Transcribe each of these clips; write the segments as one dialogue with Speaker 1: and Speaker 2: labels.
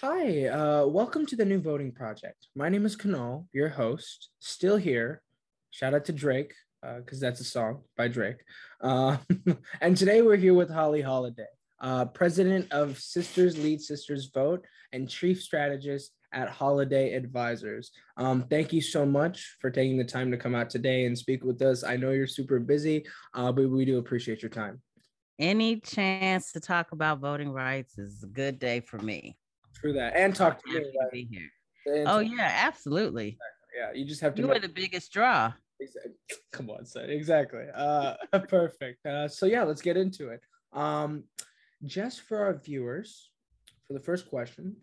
Speaker 1: Hi, uh, welcome to the New Voting Project. My name is Kanal, your host, still here. Shout out to Drake, because uh, that's a song by Drake. Uh, and today we're here with Holli Holliday, uh, president of Sisters Lead Sisters Vote and chief strategist at Holliday Advisors. Um, thank you so much for taking the time to come out today and speak with us. I know you're super busy, uh, but we do appreciate your time.
Speaker 2: Any chance to talk about voting rights is a good day for me.
Speaker 1: True that, and talk to.
Speaker 2: To be here. oh yeah, absolutely.
Speaker 1: Yeah, you just have to.
Speaker 2: You were the biggest draw.
Speaker 1: Exactly. Come on, son. Exactly. Uh, perfect. Uh, so yeah, let's get into it. Um, just for our viewers, for the first question,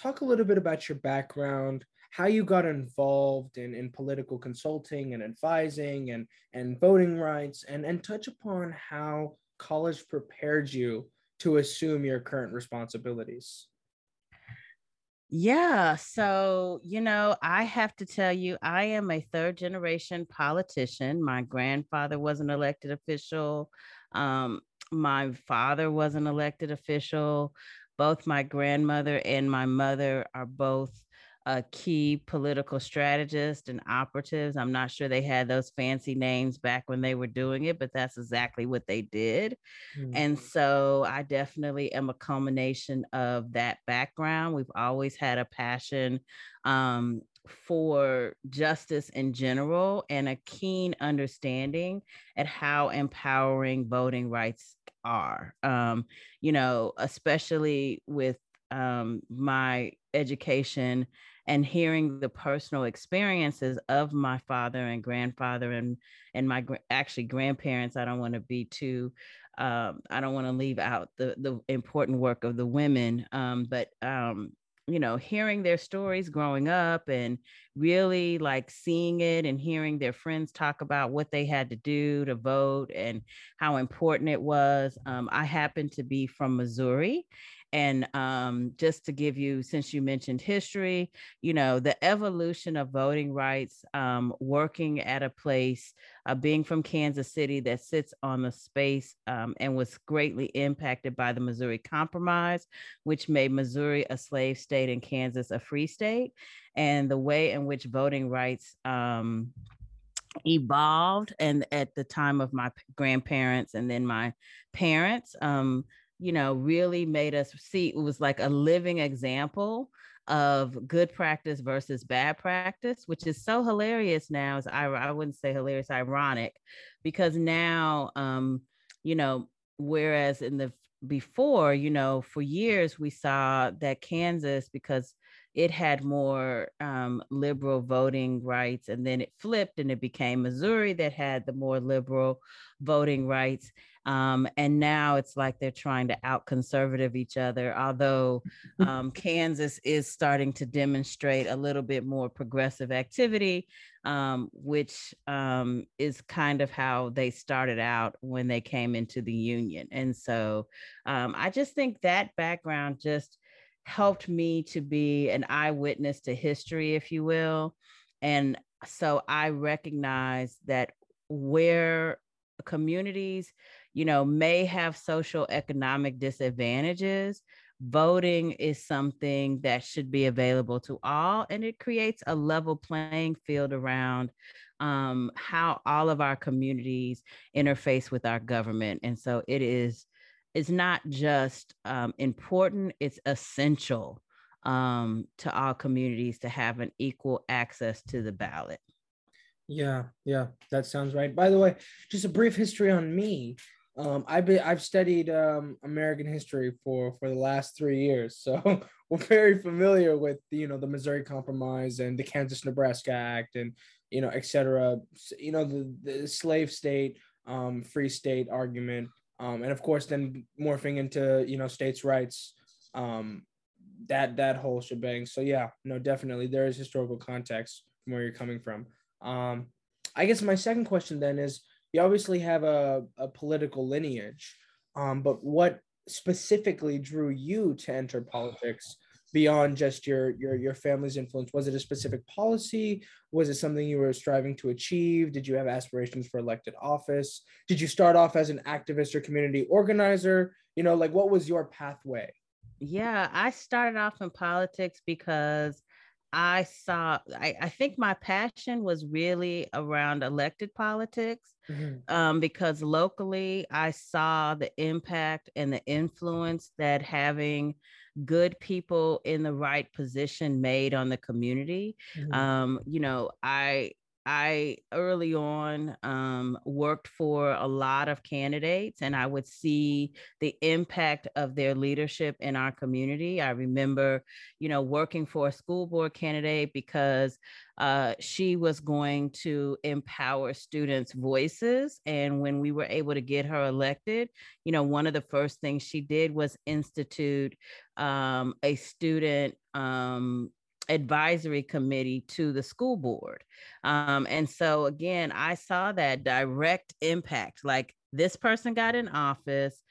Speaker 1: talk a little bit about your background, how you got involved in, in political consulting and advising and, and voting rights, and, and touch upon how college prepared you to assume your current responsibilities.
Speaker 2: Yeah. So, you know, I have to tell you, I am a third generation politician. My grandfather was an elected official. Um, my father was an elected official. Both my grandmother and my mother are both uh, key political strategists and operatives. I'm not sure they had those fancy names back when they were doing it, but that's exactly what they did. Mm-hmm. And so I definitely am a culmination of that background. We've always had a passion um, for justice in general and a keen understanding at how empowering voting rights are. Um, you know, especially with um, my education and hearing the personal experiences of my father and grandfather and and my actually grandparents i don't want to be too um, i don't want to leave out the the important work of the women um, but um, you know hearing their stories growing up and really like seeing it and hearing their friends talk about what they had to do to vote and how important it was um, i happen to be from missouri and um, just to give you, since you mentioned history, you know, the evolution of voting rights, um, working at a place, uh, being from Kansas City that sits on the space um, and was greatly impacted by the Missouri Compromise, which made Missouri a slave state and Kansas a free state. And the way in which voting rights um, evolved and at the time of my grandparents and then my parents um, you know, really made us see it was like a living example of good practice versus bad practice, which is so hilarious now. Is I, I wouldn't say hilarious, ironic, because now, um, you know, whereas in the before, you know, for years we saw that Kansas, because it had more um, liberal voting rights, and then it flipped and it became Missouri that had the more liberal voting rights. Um, and now it's like they're trying to out conservative each other, although um, Kansas is starting to demonstrate a little bit more progressive activity, um, which um, is kind of how they started out when they came into the union. And so um, I just think that background just helped me to be an eyewitness to history, if you will. And so I recognize that where communities you know, may have social economic disadvantages, voting is something that should be available to all and it creates a level playing field around um, how all of our communities interface with our government and so it is it's not just um, important it's essential um, to all communities to have an equal access to the ballot.
Speaker 1: Yeah yeah that sounds right. By the way just a brief history on me. Um, I've been I've studied um, American history for for the last three years, so we're very familiar with you know the Missouri Compromise and the Kansas Nebraska Act and you know etc. You know the, the slave state, um, free state argument, um, and of course then morphing into you know states' rights, um, that that whole shebang. So yeah, no, definitely there is historical context from where you're coming from. Um, I guess my second question then is you obviously have a, a political lineage, um, but what specifically drew you to enter politics beyond just your your your family's influence? Was it a specific policy? Was it something you were striving to achieve? Did you have aspirations for elected office? Did you start off as an activist or community organizer? You know, like what was your pathway?
Speaker 2: Yeah, I started off in politics because I saw, I, I think my passion was really around elected politics mm-hmm. um, because locally I saw the impact and the influence that having good people in the right position made on the community. Mm-hmm. Um, you know, I I early on um, worked for a lot of candidates and I would see the impact of their leadership in our community. I remember, you know, working for a school board candidate because uh, she was going to empower students' voices. And when we were able to get her elected, you know, one of the first things she did was institute um, a student um, advisory committee to the school board. Um, and so, again, I saw that direct impact. Like this person got in office,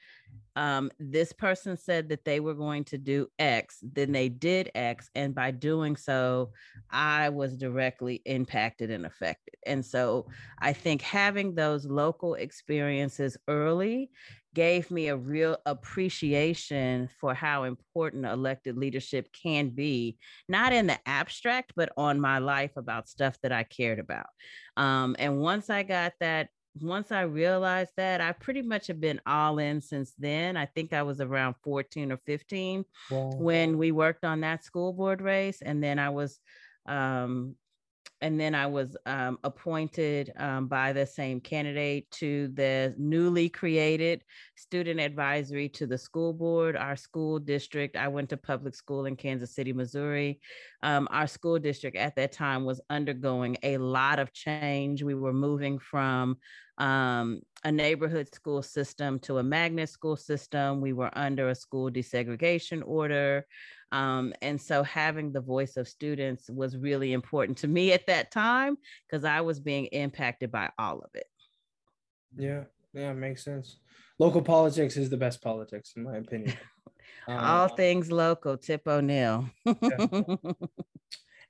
Speaker 2: um, this person said that they were going to do X, then they did X. And by doing so, I was directly impacted and affected. And so I think having those local experiences early gave me a real appreciation for how important elected leadership can be, not in the abstract, but on my life about stuff that I cared about. Um, and once I got that once I realized that, I pretty much have been all in since then. I think I was around 14 or 15 wow. when we worked on that school board race. And then I was um, and then I was um, appointed um, by the same candidate to the newly created student advisory to the school board. Our school district, I went to public school in Kansas City, Missouri. Um, our school district at that time was undergoing a lot of change. We were moving from um, a neighborhood school system to a magnet school system. We were under a school desegregation order. Um, and so having the voice of students was really important to me at that time because I was being impacted by all of it.
Speaker 1: Yeah, yeah, makes sense. Local politics is the best politics, in my opinion.
Speaker 2: all um, things local, Tip O'Neill.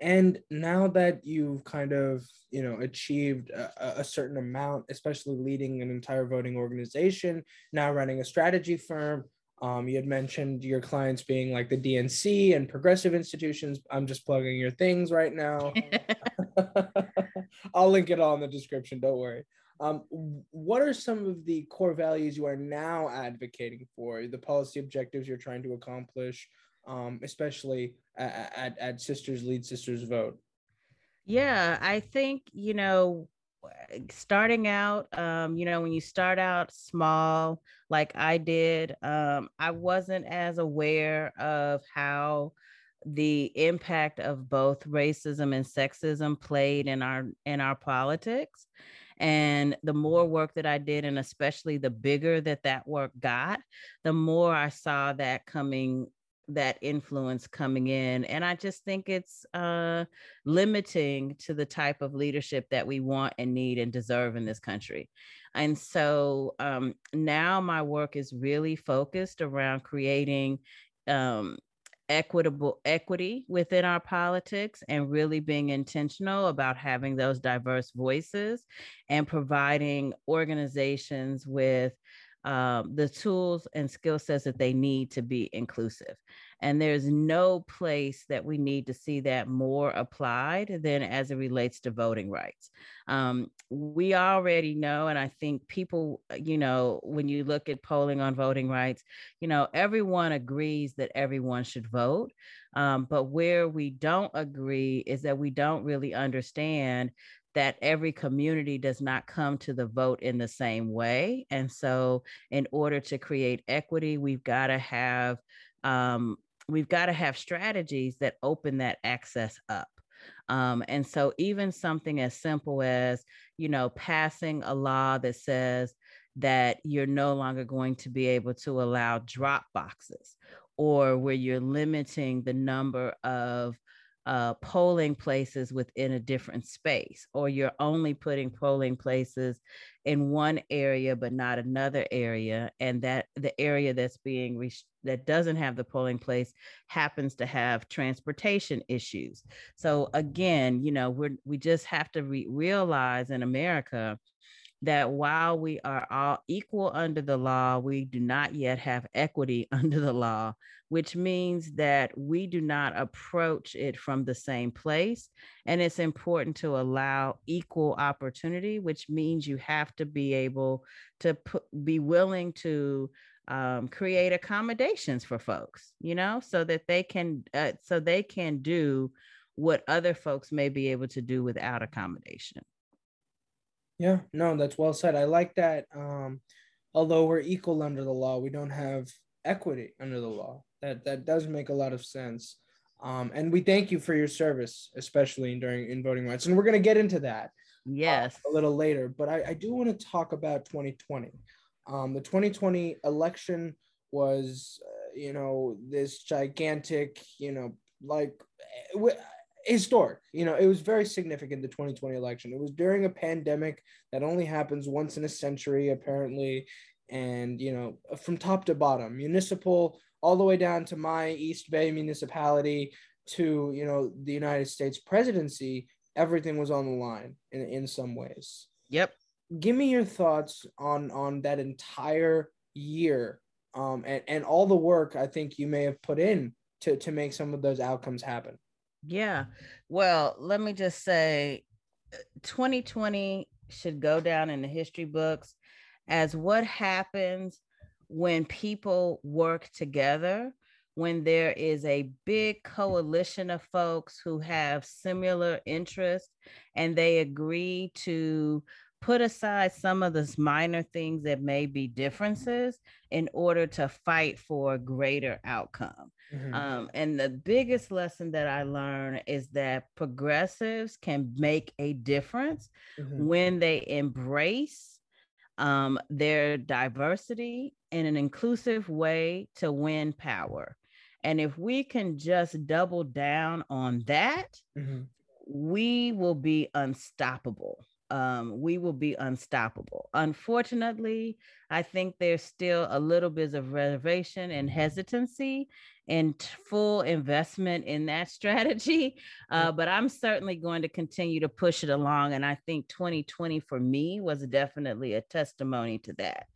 Speaker 1: and now that you've kind of you know achieved a, a, certain amount especially leading an entire voting organization now running a strategy firm um, you had mentioned your clients being like the DNC and progressive institutions. I'm just plugging your things right now. I'll link it all in the description. Don't worry. Um, what are some of the core values you are now advocating for? The policy objectives you're trying to accomplish, um, especially at, at, at Sisters Lead Sisters Vote?
Speaker 2: Yeah, I think, you know, starting out um, you know when you start out small like i did um, i wasn't as aware of how the impact of both racism and sexism played in our in our politics. And the more work that i did and especially the bigger that that work got the more i saw that coming that influence coming in and i just think it's uh limiting to the type of leadership that we want and need and deserve in this country. And so um now my work is really focused around creating um equitable equity within our politics and really being intentional about having those diverse voices and providing organizations with um, the tools and skill sets that they need to be inclusive. And there's no place that we need to see that more applied than as it relates to voting rights. Um, we already know, and I think people, uh, you know, when you look at polling on voting rights, you know, everyone agrees that everyone should vote. Um, but where we don't agree is that we don't really understand that every community does not come to the vote in the same way. And so, in order to create equity, we've got to have um, we've got to have strategies that open that access up. Um, and so, even something as simple as you know passing a law that says that you're no longer going to be able to allow drop boxes or where you're limiting the number of uh, polling places within a different space, or you're only putting polling places in one area but not another area, and that the area that's being re- that doesn't have the polling place happens to have transportation issues. So again, you know, we're we just have to re- realize in America that while we are all equal under the law, we do not yet have equity under the law, which means that we do not approach it from the same place. And it's important to allow equal opportunity, which means you have to be able to be willing to um, create accommodations for folks, you know, so that they can uh, so they can do what other folks may be able to do without accommodation.
Speaker 1: Yeah, no, that's well said. I like that. Um, although we're equal under the law, we don't have equity under the law. That that does make a lot of sense. Um, and we thank you for your service, especially during in voting rights. And we're going to get into that.
Speaker 2: Yes,
Speaker 1: uh, a little later. But I, I do want to talk about 2020. Um, the 2020 election was, uh, you know, this gigantic, you know, like eh, historic. You know, it was very significant, the 2020 election. It was during a pandemic that only happens once in a century, apparently. And, you know, from top to bottom, municipal, all the way down to my East Bay municipality to, you know, the United States presidency, everything was on the line in, in some ways.
Speaker 2: Yep
Speaker 1: give me your thoughts on on that entire year um, and and all the work I think you may have put in to to make some of those outcomes happen.
Speaker 2: Yeah. Well, let me just say uh, 2020 should go down in the history books as what happens when people work together when there is a big coalition of folks who have similar interests and they agree to put aside some of those minor things that may be differences in order to fight for a greater outcome. Mm-hmm. Um, and the biggest lesson that I learned is that progressives can make a difference mm-hmm. when they embrace um, their diversity in an inclusive way to win power. And if we can just double down on that, mm-hmm. we will be unstoppable um, we will be unstoppable. Unfortunately, I think there's still a little bit of reservation and hesitancy and full investment in that strategy. Uh, but I'm certainly going to continue to push it along. And I think 2020 for me was definitely a testimony to that.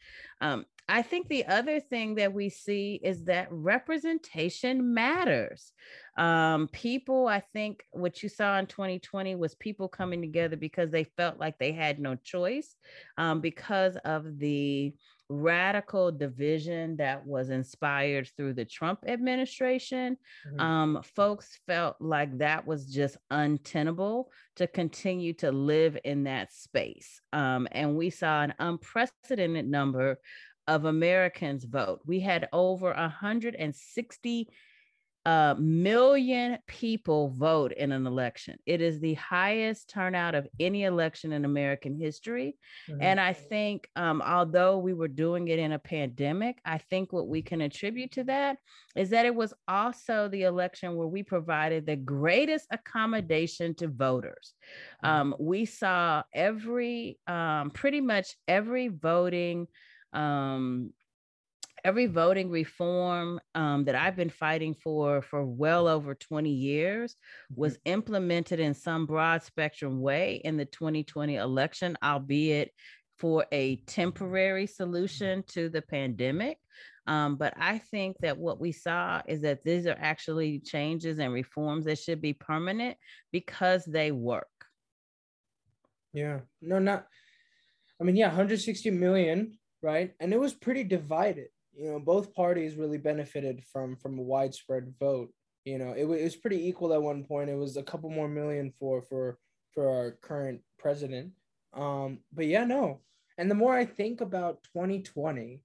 Speaker 2: Um, I think the other thing that we see is that representation matters. Um, people, I think what you saw in 2020 was people coming together because they felt like they had no choice um, because of the radical division that was inspired through the Trump administration. Mm-hmm. Um, folks felt like that was just untenable to continue to live in that space. Um, and we saw an unprecedented number of Americans vote. We had over 160 uh, million people vote in an election. It is the highest turnout of any election in American history. Mm-hmm. And I think, um, although we were doing it in a pandemic, I think what we can attribute to that is that it was also the election where we provided the greatest accommodation to voters. Mm-hmm. Um, we saw every, um, pretty much every voting um, every voting reform um, that I've been fighting for for well over 20 years was mm-hmm. implemented in some broad spectrum way in the 2020 election, albeit for a temporary solution to the pandemic. Um, but I think that what we saw is that these are actually changes and reforms that should be permanent because they work.
Speaker 1: Yeah, no, not. I mean, yeah, 160 million right? And it was pretty divided. You know, both parties really benefited from from a widespread vote. You know, it, it was pretty equal at one point. It was a couple more million for for for our current president. Um, but yeah, no. And the more I think about 2020,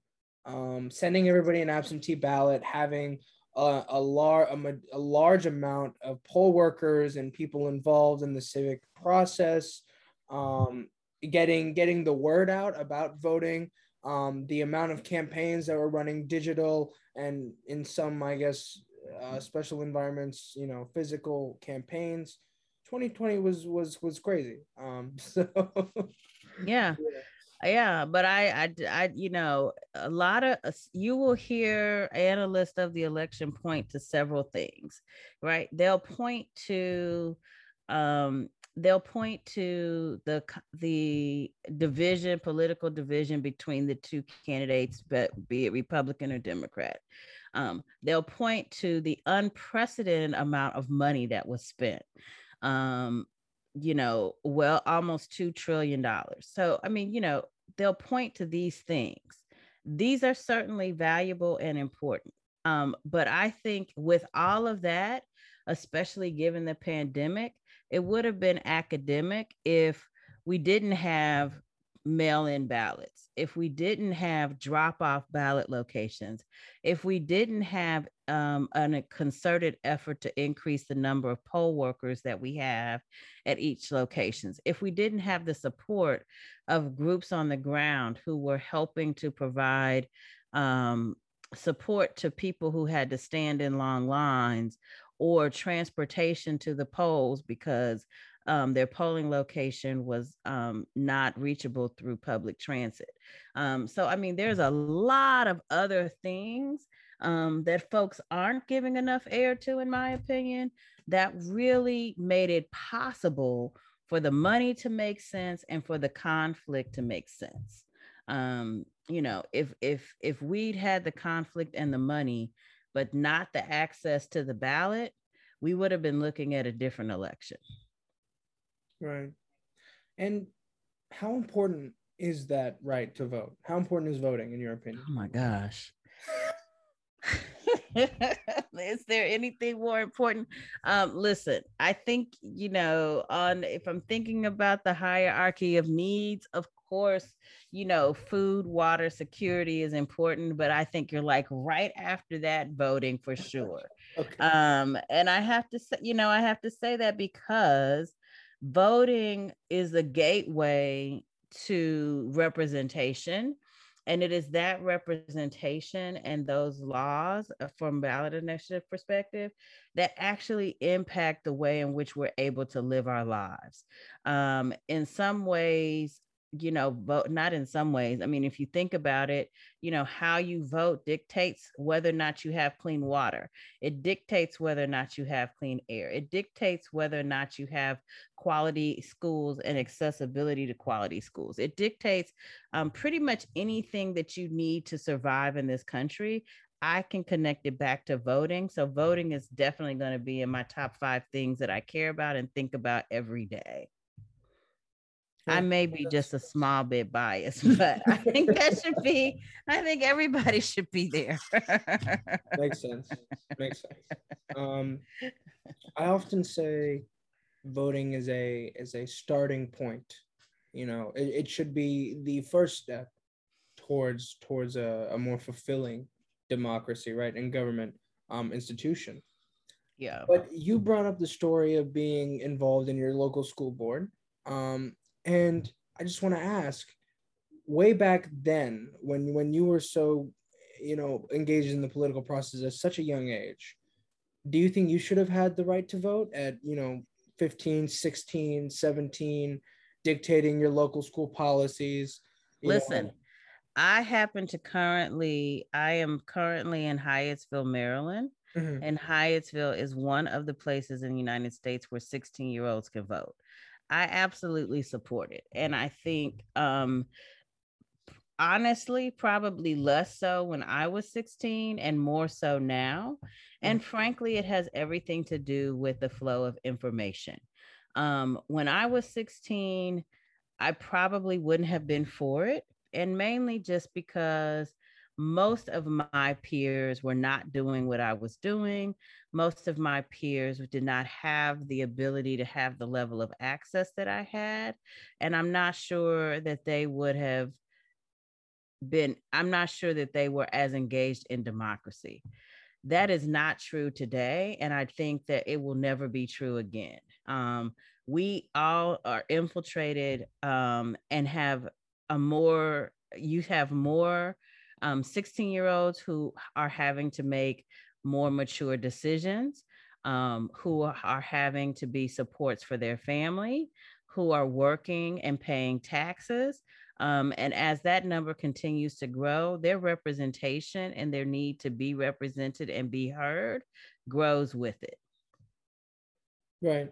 Speaker 1: um, sending everybody an absentee ballot, having a, a, lar- a, a large amount of poll workers and people involved in the civic process, um, getting getting the word out about voting, um, the amount of campaigns that were running digital and in some, I guess, uh, special environments, you know, physical campaigns. 2020 was was was crazy. Um, so
Speaker 2: yeah. yeah. but I, I, I, you know, a lot of you will hear analysts of the election point to several things, right? They'll point to um, they'll point to the the division, political division between the two candidates, but be it Republican or Democrat. Um, they'll point to the unprecedented amount of money that was spent. Um, you know, well, almost two trillion dollars. So, I mean, you know, they'll point to these things. These are certainly valuable and important. Um, but I think with all of that, especially given the pandemic, it would have been academic if we didn't have mail in ballots, if we didn't have drop off ballot locations, if we didn't have um, a concerted effort to increase the number of poll workers that we have at each locations, if we didn't have the support of groups on the ground who were helping to provide um, support to people who had to stand in long lines or transportation to the polls because um, their polling location was um, not reachable through public transit. Um, so, I mean, there's a lot of other things um, that folks aren't giving enough air to, in my opinion, that really made it possible for the money to make sense and for the conflict to make sense. Um, you know, if if if we'd had the conflict and the money, but not the access to the ballot, we would have been looking at a different election.
Speaker 1: Right. And how important is that right to vote? How important is voting in your opinion?
Speaker 2: Oh my gosh. is there anything more important? Um listen i think you know on if i'm thinking about the hierarchy of needs of course you know food water security is important but i think you're like right after that voting for sure. Okay. um and i have to say you know i have to say that because voting is a gateway to representation and it is that representation and those laws uh, from ballot initiative perspective that actually impact the way in which we're able to live our lives. Um, in some ways, you know, vote not in some ways. I mean, if you think about it, you know, how you vote dictates whether or not you have clean water. It dictates whether or not you have clean air. It dictates whether or not you have quality schools and accessibility to quality schools. It dictates um, pretty much anything that you need to survive in this country. I can connect it back to voting. So, voting is definitely going to be in my top five things that I care about and think about every day. I may be just a small bit biased, but I think that should be, I think everybody should be there.
Speaker 1: Makes sense. Makes sense. Um, I often say voting is a is a starting point. You know, it, it should be the first step towards towards a, a more fulfilling democracy, right? And government um institution.
Speaker 2: Yeah.
Speaker 1: But you brought up the story of being involved in your local school board. Um, and I just want to ask, way back then, when when you were so, you know, engaged in the political process at such a young age, do you think you should have had the right to vote at, you know, 15, 16, 17, dictating your local school policies?
Speaker 2: Listen, know? I happen to currently, I am currently in Hyattsville, Maryland. Mm-hmm. And Hyattsville is one of the places in the United States where 16 year olds can vote. I absolutely support it. And I think um honestly probably less so when I was 16 and more so now. And mm. frankly, it has everything to do with the flow of information. Um, when I was 16, I probably wouldn't have been for it. And mainly just because most of my peers were not doing what I was doing. Most of my peers did not have the ability to have the level of access that I had. And I'm not sure that they would have been, I'm not sure that they were as engaged in democracy. That is not true today. And I think that it will never be true again. Um, we all are infiltrated um, and have a more, you have more um, 16 year olds who are having to make more mature decisions, um, who are having to be supports for their family, who are working and paying taxes. Um, and as that number continues to grow, their representation and their need to be represented and be heard grows with it.
Speaker 1: Right.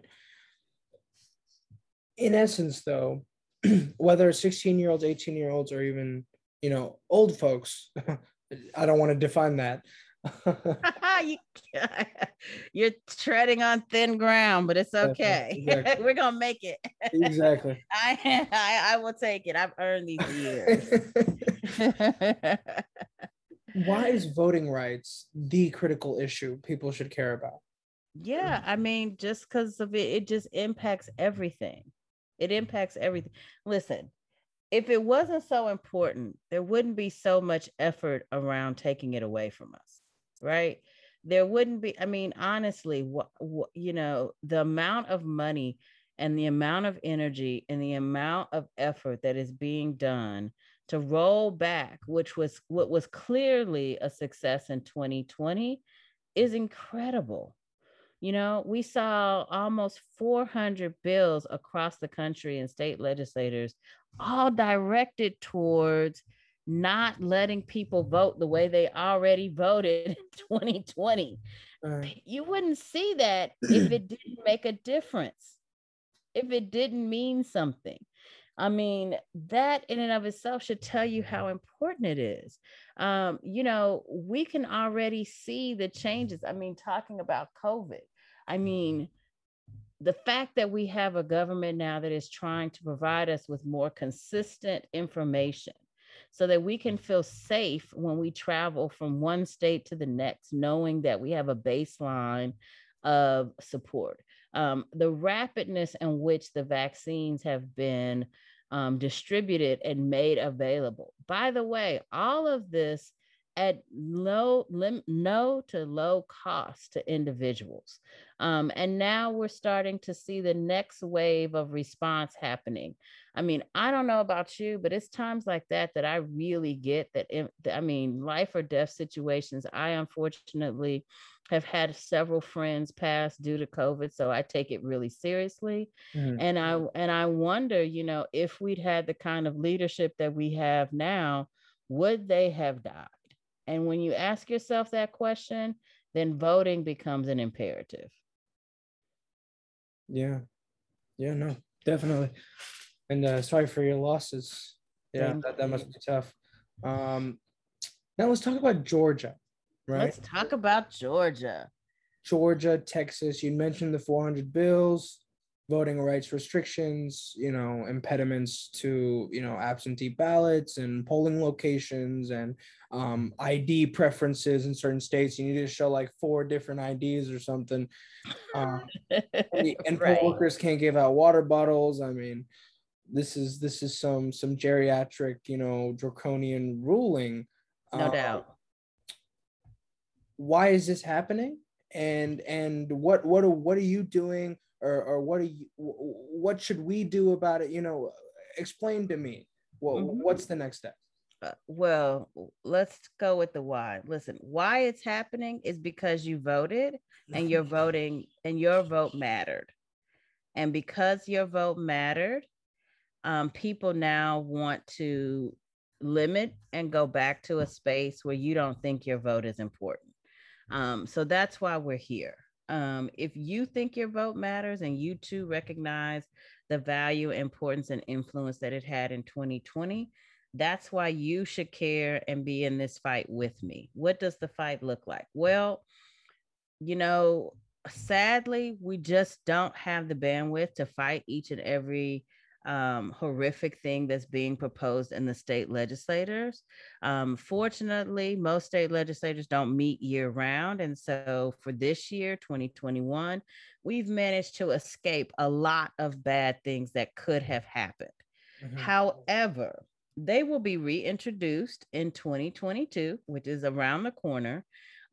Speaker 1: in essence, though, whether 16 year olds, 18 year olds, or even, you know, old folks, I don't want to define that.
Speaker 2: you, are treading on thin ground, but it's okay. Exactly. We're gonna make it.
Speaker 1: exactly.
Speaker 2: I, I I will take it. I've earned these years.
Speaker 1: Why is voting rights the critical issue people should care about?
Speaker 2: Yeah, I mean, just because of it, it just impacts everything. It impacts everything. Listen, if it wasn't so important, there wouldn't be so much effort around taking it away from us, right? There wouldn't be, I mean, honestly, what, what you know, the amount of money and the amount of energy and the amount of effort that is being done to roll back, which was what was clearly a success in 2020, is incredible. You know, we saw almost 400 bills across the country and state legislators, all directed towards not letting people vote the way they already voted in 2020. You wouldn't see that if it didn't make a difference, if it didn't mean something. I mean, that in and of itself should tell you how important it is. Um, you know, we can already see the changes. I mean, talking about COVID, I mean, the fact that we have a government now that is trying to provide us with more consistent information so that we can feel safe when we travel from one state to the next, knowing that we have a baseline of support um, the rapidness in which the vaccines have been um, distributed and made available. By the way, all of this at low, lim, no to low cost to individuals. Um, and now we're starting to see the next wave of response happening. I mean, I don't know about you, but it's times like that that I really get that. I mean, life or death situations. I unfortunately have had several friends pass due to COVID, so I take it really seriously. Mm-hmm. And I and I wonder, you know, if we'd had the kind of leadership that we have now, would they have died? And when you ask yourself that question, then voting becomes an imperative.
Speaker 1: Yeah. Yeah, no, definitely. And uh, sorry for your losses. Yeah, that, that must be tough. Um, now let's talk about Georgia
Speaker 2: right? Let's talk about Georgia.
Speaker 1: Georgia, Texas. You mentioned the 400 bills, voting rights restrictions, you know, impediments to, you know, absentee ballots and polling locations and um, ID preferences in certain states. You need to show like four different IDs or something. Um, and right. poll workers can't give out water bottles. I mean, this is this is some some geriatric, you know, draconian ruling.
Speaker 2: No uh, doubt
Speaker 1: why is this happening and and what what are what are you doing or or what are you what should we do about it? You know explain to me what, mm-hmm. what's the next step?
Speaker 2: Uh, well let's go with the why. Listen why it's happening is because you voted and you're voting and your vote mattered. And because your vote mattered um, people now want to limit and go back to a space where you don't think your vote is important. Um, so that's why we're here. Um, if you think your vote matters and you too recognize the value, importance, and influence that it had in 2020, that's why you should care and be in this fight with me. What does the fight look like? Well, you know, sadly, we just don't have the bandwidth to fight each and every um, horrific thing that's being proposed in the state legislators. Um, fortunately, most state legislators don't meet year round. And so for this year, 2021, we've managed to escape a lot of bad things that could have happened. Mm-hmm. However, they will be reintroduced in 2022, which is around the corner.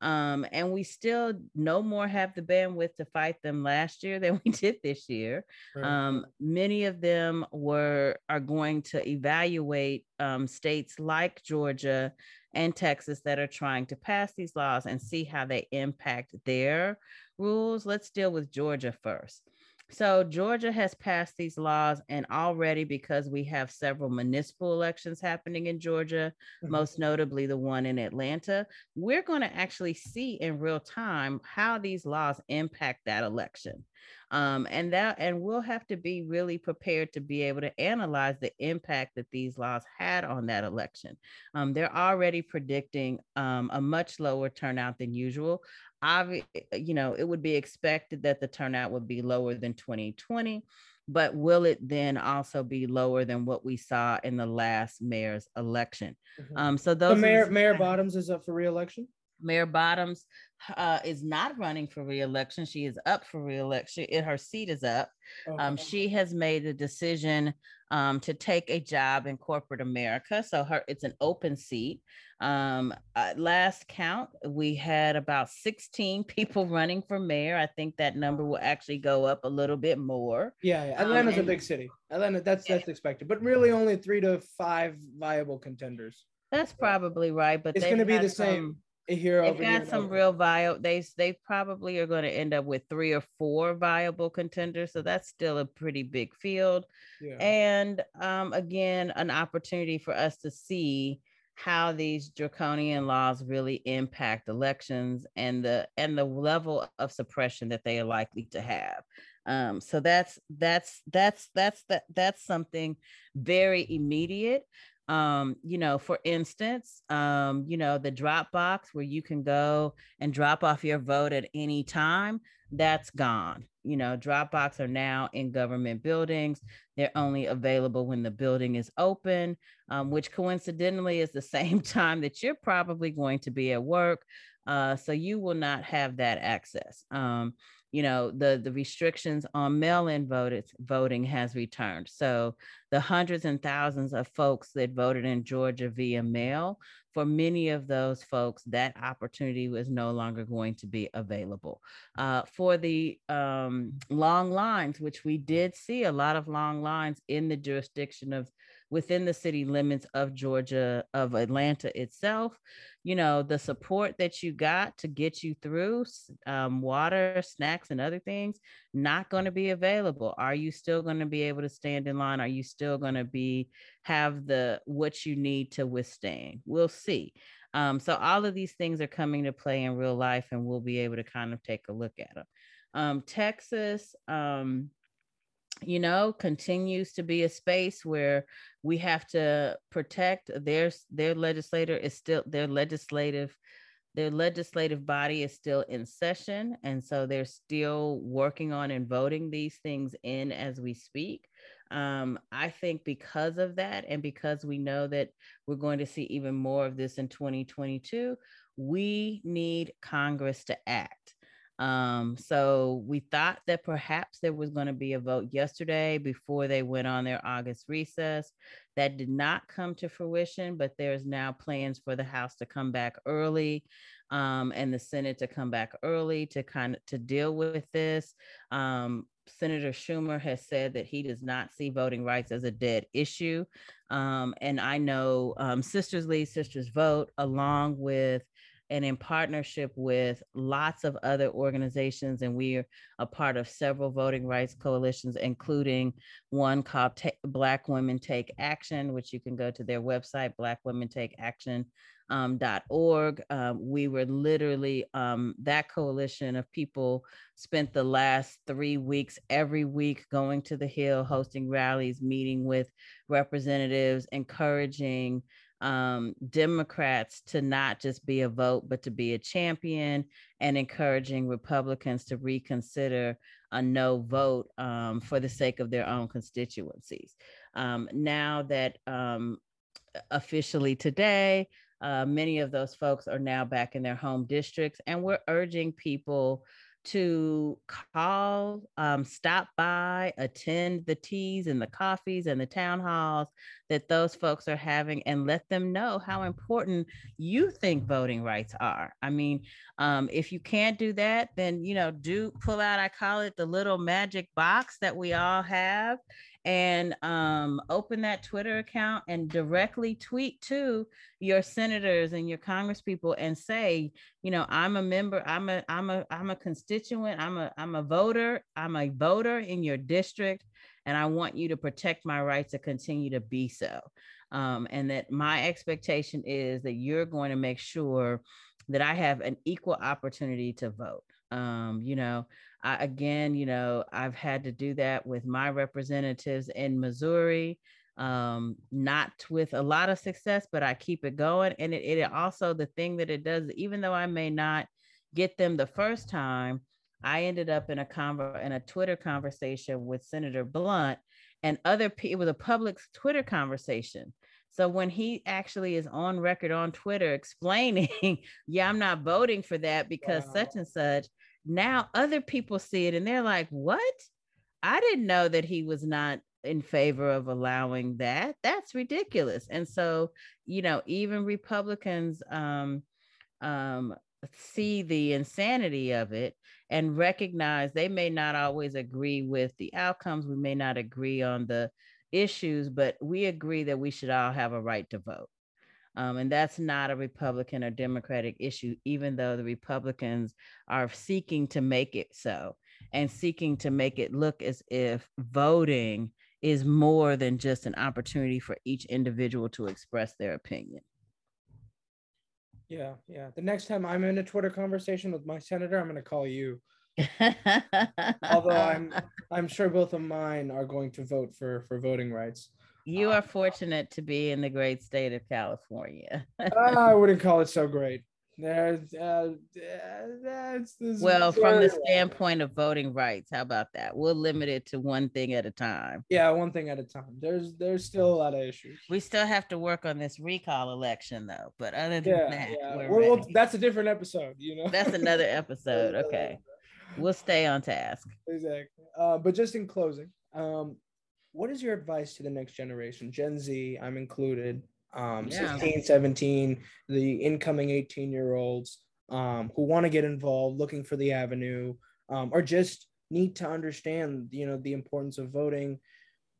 Speaker 2: Um, and we still no more have the bandwidth to fight them last year than we did this year. Right. Um, many of them were are going to evaluate um, states like Georgia and Texas that are trying to pass these laws and see how they impact their rules. Let's deal with Georgia first. So Georgia has passed these laws, and already because we have several municipal elections happening in Georgia, mm-hmm. most notably the one in Atlanta, we're going to actually see in real time how these laws impact that election. Um, and that and we'll have to be really prepared to be able to analyze the impact that these laws had on that election. Um, they're already predicting um, a much lower turnout than usual. Obvi- you know, it would be expected that the turnout would be lower than 2020 but will it then also be lower than what we saw in the last mayor's election? Mm-hmm. Um, so those
Speaker 1: so Mayor Mayor Bottoms is up for reelection.
Speaker 2: Mayor Bottoms uh, is not running for reelection. She is up for reelection. Her seat is up. Okay. Um, she has made the decision um, to take a job in corporate America. So her it's an open seat. Um, uh, last count, we had about 16 people running for mayor. I think that number will actually go up a little bit more.
Speaker 1: Yeah, yeah. Atlanta's um, and, a big city. Atlanta, that's that's expected, but really only three to five viable contenders.
Speaker 2: That's probably right, but
Speaker 1: it's going to be the same here
Speaker 2: they've got some real viable they they probably are going to end up with three or four viable contenders so that's still a pretty big field. Yeah. and um, again an opportunity for us to see how these draconian laws really impact elections and the and the level of suppression that they are likely to have. Um, so that's that's that's that's that that's something very immediate um, you know, for instance, um, you know, the Dropbox where you can go and drop off your vote at any time, that's gone. You know, Dropbox are now in government buildings. They're only available when the building is open, um, which coincidentally is the same time that you're probably going to be at work. Uh, so you will not have that access. Um, you know the the restrictions on mail-in voted voting has returned. So the hundreds and thousands of folks that voted in georgia via mail for many of those folks that opportunity was no longer going to be available. Uh, for the um, long lines which we did see a lot of long lines in the jurisdiction of within the city limits of Georgia, of Atlanta itself, you know, the support that you got to get you through um, water, snacks, and other things, not going to be available. Are you still going to be able to stand in line? Are you still going to be have the what you need to withstand? We'll see. Um, so all of these things are coming to play in real life, and we'll be able to kind of take a look at them. Um, Texas, um, you know continues to be a space where we have to protect their their legislator is still their legislative their legislative body is still in session and so they're still working on and voting these things in as we speak. Um, i think because of that and because we know that we're going to see even more of this in 2022 we need congress to act um, so we thought that perhaps there was going to be a vote yesterday before they went on their August recess. That did not come to fruition, but there's now plans for the House to come back early um, and the Senate to come back early to kind of to deal with this. Um, Senator Schumer has said that he does not see voting rights as a dead issue. Um, and I know um, Sisters Lead, Sisters Vote, along with and in partnership with lots of other organizations. And we are a part of several voting rights coalitions, including one called Ta- Black Women Take Action, which you can go to their website, Black Women Take Action. Um. Um, we were literally um, that coalition of people spent the last three weeks every week going to the Hill, hosting rallies, meeting with representatives, encouraging um, Democrats to not just be a vote, but to be a champion and encouraging Republicans to reconsider a no vote um, for the sake of their own constituencies. Um, now that um, officially today, uh, many of those folks are now back in their home districts, and we're urging people to call, um, stop by, attend the teas and the coffees and the town halls that those folks are having and let them know how important you think voting rights are. I mean, um, if you can't do that, then, you know, do pull out, I call it the little magic box that we all have and um, open that Twitter account and directly tweet to your senators and your congresspeople and say, you know, I'm a member, I'm a, I'm a, I'm a constituent, I'm a, I'm a voter, I'm a voter in your district, and I want you to protect my right to continue to be so. Um, and that my expectation is that you're going to make sure that I have an equal opportunity to vote. Um, you know, I, again, you know, I've had to do that with my representatives in Missouri, um, not with a lot of success, but I keep it going. And it, it also, the thing that it does, even though I may not get them the first time, I ended up in a conver- in a Twitter conversation with Senator Blunt and other people. It was a public Twitter conversation. So when he actually is on record on Twitter explaining, yeah, I'm not voting for that because wow. such and such, now other people see it and they're like, what? I didn't know that he was not in favor of allowing that. That's ridiculous. And so, you know, even Republicans um, um, see the insanity of it and recognize they may not always agree with the outcomes. We may not agree on the issues, but we agree that we should all have a right to vote. Um, and that's not a Republican or Democratic issue, even though the Republicans are seeking to make it so and seeking to make it look as if voting is more than just an opportunity for each individual to express their opinion.
Speaker 1: Yeah, yeah. The next time I'm in a Twitter conversation with my senator, I'm going to call you. Although I'm I'm sure both of mine are going to vote for for voting rights.
Speaker 2: You are fortunate to be in the great state of California.
Speaker 1: I wouldn't call it so great. There's,
Speaker 2: uh, that's, well, from the standpoint of voting rights, how about that? We'll limit it to one thing at a time.
Speaker 1: Yeah, one thing at a time. There's there's still a lot of issues.
Speaker 2: We still have to work on this recall election, though. But other than
Speaker 1: yeah,
Speaker 2: that,
Speaker 1: yeah. Well, well, that's a different episode. You know,
Speaker 2: that's another episode. Okay, we'll stay on task.
Speaker 1: Exactly. Uh, but just in closing, um, what is your advice to the next generation, Gen Z? I'm included um, yeah. 16, 17, the incoming 18 year olds um, who want to get involved, looking for the avenue, um, or just need to understand, you know, the importance of voting.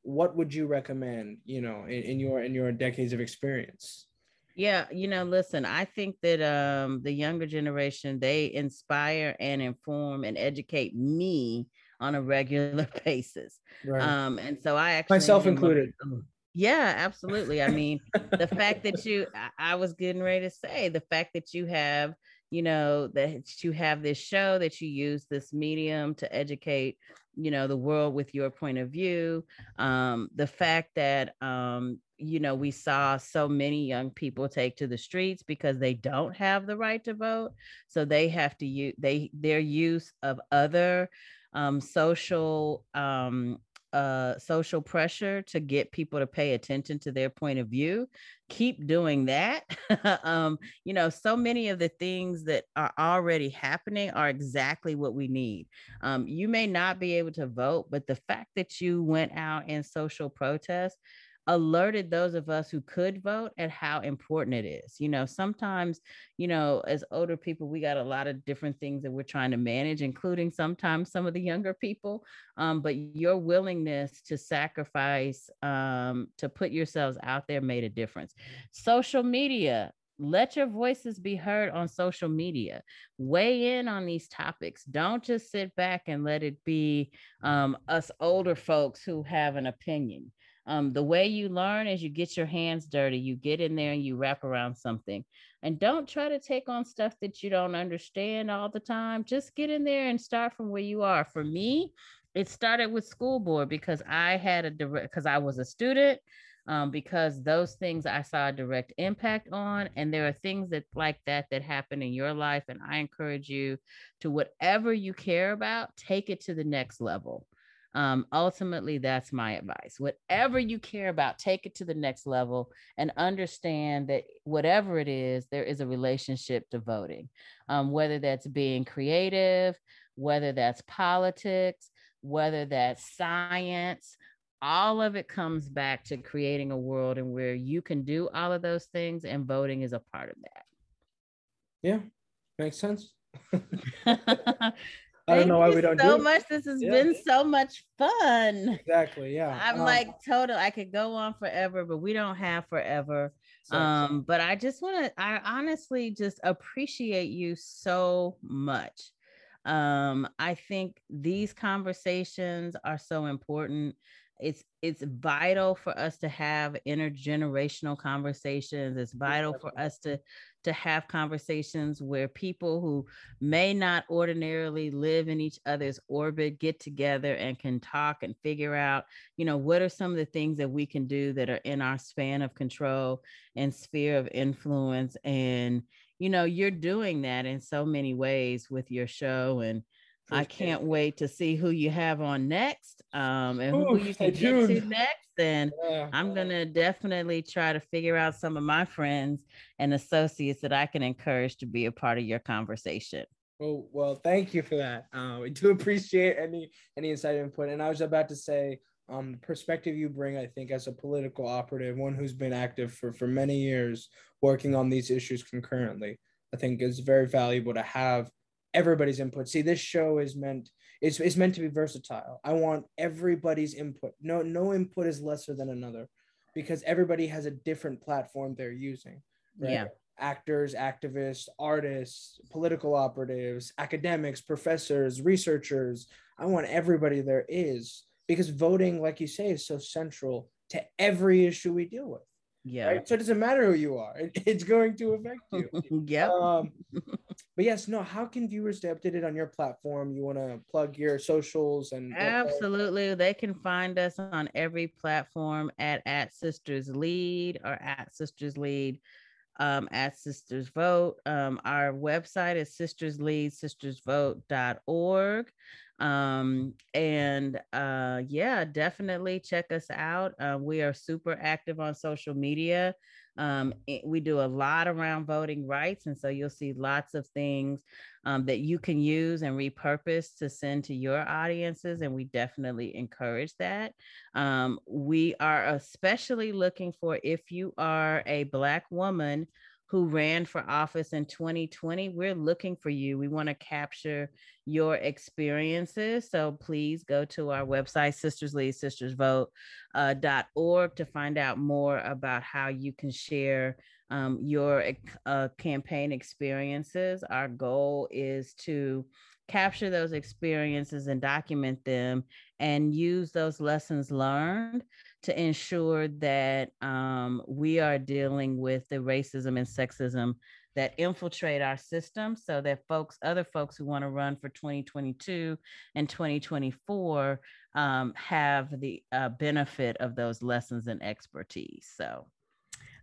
Speaker 1: What would you recommend, you know, in, in your in your decades of experience?
Speaker 2: Yeah, you know, listen, I think that um the younger generation they inspire and inform and educate me on a regular basis. Right. Um and so I actually
Speaker 1: myself included.
Speaker 2: Yeah, absolutely. I mean, the fact that you, I, I was getting ready to say, the fact that you have, you know, that you have this show, that you use this medium to educate, you know, the world with your point of view. Um, the fact that, um, you know, we saw so many young people take to the streets because they don't have the right to vote. So they have to use, they, their use of other um, social um, uh, social pressure to get people to pay attention to their point of view. Keep doing that. um, you know, so many of the things that are already happening are exactly what we need. Um, you may not be able to vote, but the fact that you went out in social protest alerted those of us who could vote at how important it is. You know, sometimes, you know, as older people, we got a lot of different things that we're trying to manage, including sometimes some of the younger people. Um, but your willingness to sacrifice, um, to put yourselves out there made a difference. Social media, let your voices be heard on social media weigh in on these topics don't just sit back and let it be um, us older folks who have an opinion um, the way you learn is you get your hands dirty, you get in there and you wrap around something. And don't try to take on stuff that you don't understand all the time. Just get in there and start from where you are. For me, it started with school board because I had a direct, because I was a student, um, because those things I saw a direct impact on. And there are things that like that that happen in your life. And I encourage you to whatever you care about, take it to the next level um, ultimately that's my advice. Whatever you care about take it to the next level and understand that whatever it is there is a relationship to voting. Um, whether that's being creative whether that's politics whether that's science all of it comes back to creating a world in where you can do all of those things and voting is a part of that.
Speaker 1: Yeah makes sense I don't know why we don't
Speaker 2: so
Speaker 1: do
Speaker 2: much. This has yeah. been so much fun.
Speaker 1: Exactly. Yeah.
Speaker 2: I'm um, like total. I could go on forever, but we don't have forever. Um, but I just want to. I honestly just appreciate you so much. Um, I think these conversations are so important it's it's vital for us to have intergenerational conversations it's vital for us to to have conversations where people who may not ordinarily live in each other's orbit get together and can talk and figure out, you know, what are some of the things that we can do that are in our span of control and sphere of influence. And, you know, you're doing that in so many ways with your show and I can't wait to see who you have on next um, and who you can get to next. And yeah. I'm going to definitely try to figure out some of my friends and associates that I can encourage to be a part of your conversation.
Speaker 1: Well, well, thank you for that. Uh, we do appreciate any any insight input. And I was about to say, um, the perspective you bring, I think, as a political operative, one who's been active for for many years, working on these issues concurrently, I think is very valuable to have everybody's input. See, this show is meant it's, it's meant to be versatile. I want everybody's input. No no input is lesser than another because everybody has a different platform they're using.
Speaker 2: Right? Yeah.
Speaker 1: Actors, activists, artists, political operatives, academics, professors, researchers. I want everybody there is because voting, like you say, is so central to every issue we deal with.
Speaker 2: Yeah.
Speaker 1: Right? So it doesn't matter who you are. It, it's going to affect you.
Speaker 2: yeah. Um,
Speaker 1: but yes, no, how can viewers stay updated on your platform? You want to plug your socials and
Speaker 2: absolutely. They can find us on every platform at at Sisters Lead or at Sisters Lead. Um, at Sisters Vote. Um, our website is sisterslead, Um, and uh, yeah, definitely check us out. Uh, we are super active on social media. Um, we do a lot around voting rights. And so you'll see lots of things um, that you can use and repurpose to send to your audiences. And we definitely encourage that. Um, we are especially looking for if you are a Black woman who ran for office in 2020, we're looking for you. We want to capture your experiences. So please go to our website, Sisters Lead, Sisters Vote, uh, .org to find out more about how you can share um, your uh, campaign experiences. Our goal is to capture those experiences and document them and use those lessons learned to ensure that um, we are dealing with the racism and sexism that infiltrate our system so that folks, other folks who want to run for 2022 and 2024 um, have the uh, benefit of those lessons and expertise. So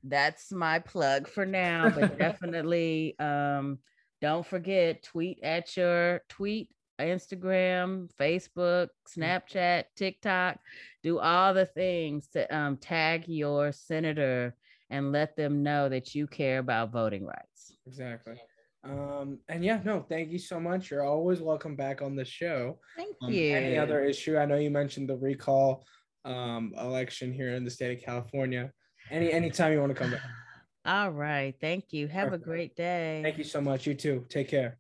Speaker 2: that's my plug for now, but definitely um, don't forget tweet at your tweet Instagram, Facebook, mm. Snapchat, TikTok, do all the things to um, tag your senator and let them know that you care about voting rights.
Speaker 1: Exactly. Um, and yeah, no, thank you so much. You're always welcome back on the show.
Speaker 2: Thank um, you.
Speaker 1: Any other issue? I know you mentioned the recall um, election here in the state of California. Any anytime you want to come back.
Speaker 2: All right. Thank you. Have Perfect. a great day.
Speaker 1: Thank you so much. You too. Take care.